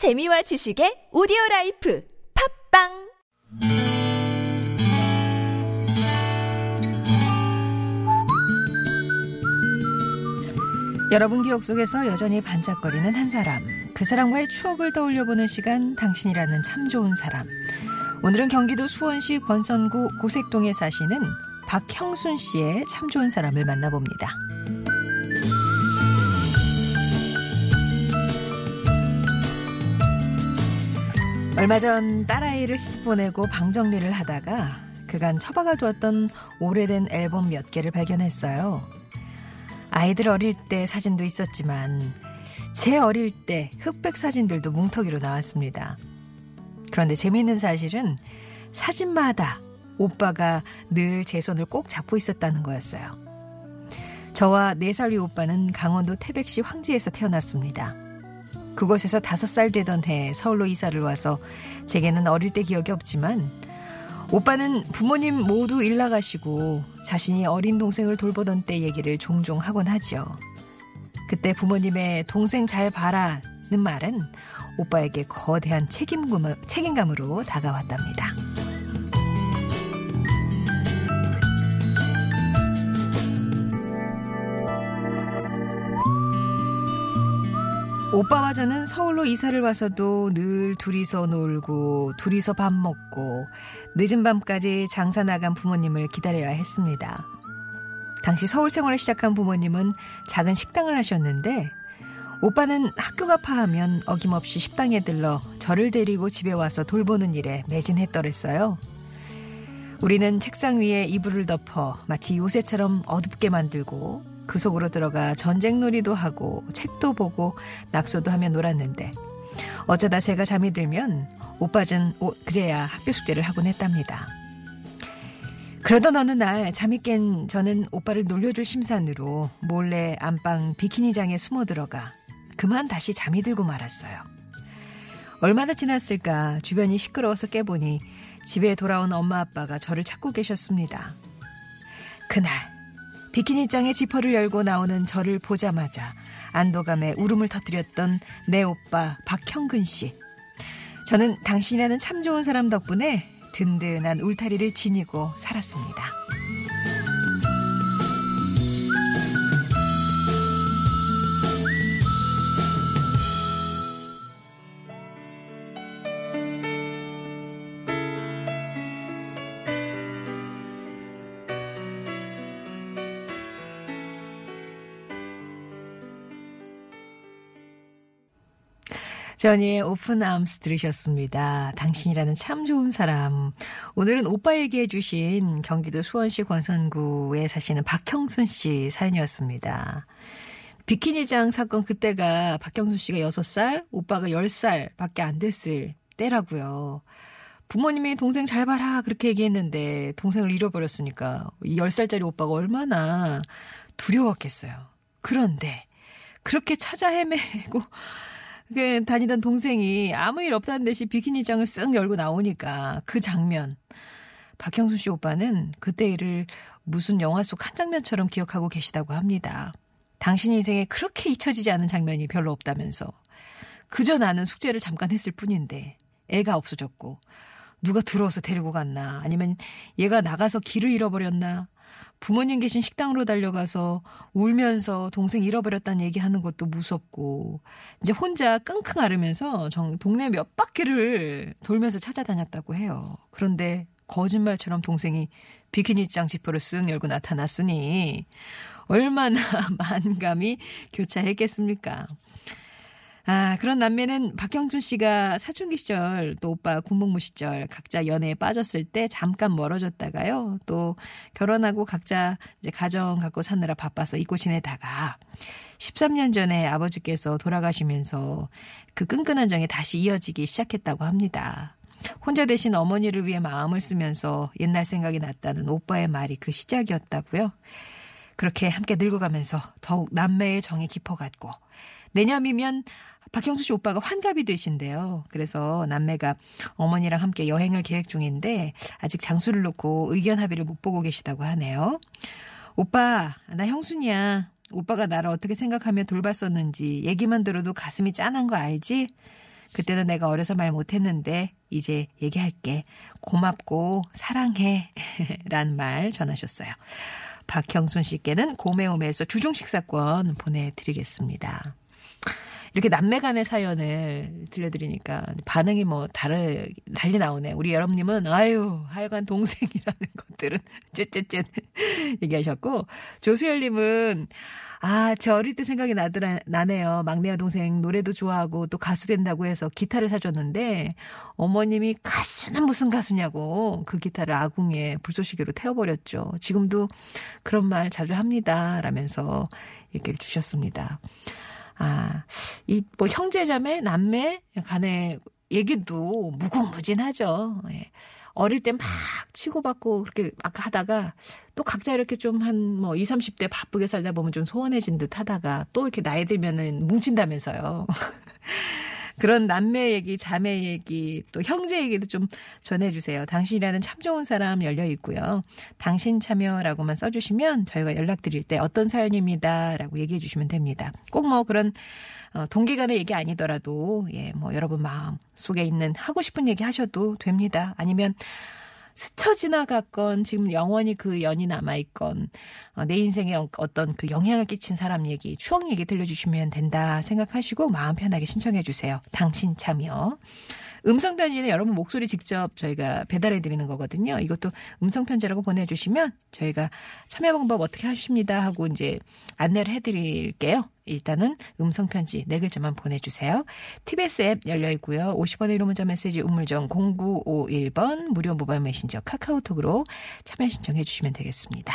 재미와 지식의 오디오 라이프 팟빵 여러분 기억 속에서 여전히 반짝거리는 한 사람. 그 사람과의 추억을 떠올려 보는 시간, 당신이라는 참 좋은 사람. 오늘은 경기도 수원시 권선구 고색동에 사시는 박형순 씨의 참 좋은 사람을 만나봅니다. 얼마 전 딸아이를 시집 보내고 방 정리를 하다가 그간 처박아 두었던 오래된 앨범 몇 개를 발견했어요. 아이들 어릴 때 사진도 있었지만 제 어릴 때 흑백 사진들도 뭉터기로 나왔습니다. 그런데 재미있는 사실은 사진마다 오빠가 늘 제 손을 꼭 잡고 있었다는 거였어요. 저와 4살 위 오빠는 강원도 태백시 황지에서 태어났습니다. 그곳에서 5살 되던 해 서울로 이사를 와서 제게는 어릴 때 기억이 없지만 오빠는 부모님 모두 일 나가시고 자신이 어린 동생을 돌보던 때 얘기를 종종 하곤 하죠. 그때 부모님의 동생 잘 봐라는 말은 오빠에게 거대한 책임감, 책임감으로 다가왔답니다. 오빠와 저는 서울로 이사를 와서도 늘 둘이서 놀고 둘이서 밥 먹고 늦은 밤까지 장사 나간 부모님을 기다려야 했습니다. 당시 서울 생활을 시작한 부모님은 작은 식당을 하셨는데 오빠는 학교가 파하면 어김없이 식당에 들러 저를 데리고 집에 와서 돌보는 일에 매진했더랬어요. 우리는 책상 위에 이불을 덮어 마치 요새처럼 어둡게 만들고 그 속으로 들어가 전쟁놀이도 하고 책도 보고 낙서도 하며 놀았는데 어쩌다 제가 잠이 들면 오빠는 그제야 학교 숙제를 하곤 했답니다. 그러던 어느 날 잠이 깬 저는 오빠를 놀려줄 심산으로 몰래 안방 비키니장에 숨어 들어가 그만 다시 잠이 들고 말았어요. 얼마나 지났을까 주변이 시끄러워서 깨보니 집에 돌아온 엄마 아빠가 저를 찾고 계셨습니다. 그날 비키니장의 지퍼를 열고 나오는 저를 보자마자 안도감에 울음을 터뜨렸던 내 오빠 박형근 씨. 저는 당신이라는 참 좋은 사람 덕분에 든든한 울타리를 지니고 살았습니다. 저니의 Open Arms 들으셨습니다. 당신이라는 참 좋은 사람. 오늘은 오빠 얘기해 주신 경기도 수원시 권선구에 사시는 박형순 씨 사연이었습니다. 비키니장 사건 그때가 박형순 씨가 6살, 오빠가 10살 밖에 안 됐을 때라고요. 부모님이 동생 잘 봐라 그렇게 얘기했는데 동생을 잃어버렸으니까 10살짜리 오빠가 얼마나 두려웠겠어요. 그런데 그렇게 찾아 헤매고 그 다니던 동생이 아무 일 없다는 듯이 비키니장을 쓱 열고 나오니까 그 장면. 박형순 씨 오빠는 그때 일을 무슨 영화 속 한 장면처럼 기억하고 계시다고 합니다. 당신 인생에 그렇게 잊혀지지 않은 장면이 별로 없다면서. 그저 나는 숙제를 잠깐 했을 뿐인데 애가 없어졌고 누가 들어와서 데리고 갔나 아니면 얘가 나가서 길을 잃어버렸나 부모님 계신 식당으로 달려가서 울면서 동생 잃어버렸다는 얘기하는 것도 무섭고 이제 혼자 끙끙 앓으면서 정, 동네 몇 바퀴를 돌면서 찾아다녔다고 해요. 그런데 거짓말처럼 동생이 비키니 장 지퍼를 쓱 열고 나타났으니 얼마나 만감이 교차했겠습니까? 아, 그런 남매는 박형준 씨가 사춘기 시절 또 오빠 군복무 시절 각자 연애에 빠졌을 때 잠깐 멀어졌다가요. 또 결혼하고 각자 이제 가정 갖고 사느라 바빠서 잊고 지내다가 13년 전에 아버지께서 돌아가시면서 그 끈끈한 정이 다시 이어지기 시작했다고 합니다. 혼자 대신 어머니를 위해 마음을 쓰면서 옛날 생각이 났다는 오빠의 말이 그 시작이었다고요. 그렇게 함께 늙어가면서 더욱 남매의 정이 깊어갔고 내년이면 박형수 씨 오빠가 환갑이 되신대요. 그래서 남매가 어머니랑 함께 여행을 계획 중인데 아직 장소를 놓고 의견 합의를 못 보고 계시다고 하네요. 오빠, 나 형순이야. 오빠가 나를 어떻게 생각하며 돌봤었는지 얘기만 들어도 가슴이 짠한 거 알지? 그때는 내가 어려서 말 못했는데 이제 얘기할게. 고맙고 사랑해. 라는 말 전하셨어요. 박형순 씨께는 고메오메에서 주중 식사권 보내드리겠습니다. 이렇게 남매 간의 사연을 들려드리니까 반응이 뭐 다르, 달리 나오네. 우리 여러분님은, 아유, 하여간 동생이라는 것들은, 쯧쯧쯧 얘기하셨고, 조수열님은, 아, 저 어릴 때 생각이 나더라, 나네요. 막내 여동생 노래도 좋아하고 또 가수 된다고 해서 기타를 사줬는데 어머님이 가수는 무슨 가수냐고 그 기타를 아궁이에 불쏘시개로 태워버렸죠. 지금도 그런 말 자주 합니다. 라면서 얘기를 주셨습니다. 아, 이 뭐 형제자매, 남매 간의 얘기도 무궁무진하죠. 예. 어릴 때 막 치고받고 그렇게 막 하다가 또 각자 이렇게 좀 한 뭐 20, 30대 바쁘게 살다 보면 좀 소원해진 듯 하다가 또 이렇게 나이 들면은 뭉친다면서요. 그런 남매 얘기, 자매 얘기, 또 형제 얘기도 좀 전해주세요. 당신이라는 참 좋은 사람 열려 있고요. 당신 참여라고만 써주시면 저희가 연락드릴 때 어떤 사연입니다라고 얘기해 주시면 됩니다. 꼭 뭐 그런 어, 동기간의 얘기 아니더라도 예, 뭐 여러분 마음 속에 있는 하고 싶은 얘기 하셔도 됩니다. 아니면 스쳐 지나갔건 지금 영원히 그 연이 남아있건 어, 내 인생에 어떤 그 영향을 끼친 사람 얘기 추억 얘기 들려주시면 된다 생각하시고 마음 편하게 신청해 주세요. 당신 참여. 음성 편지는 여러분 목소리 직접 저희가 배달해 드리는 거거든요. 이것도 음성 편지라고 보내주시면 저희가 참여 방법 어떻게 하십니다 하고 이제 안내를 해드릴게요. 일단은 음성 편지 네 글자만 보내주세요. TBS 앱 열려 있고요. 50원의 1호 문자 메시지 우물정 0951번 무료 모바일 메신저 카카오톡으로 참여 신청해 주시면 되겠습니다.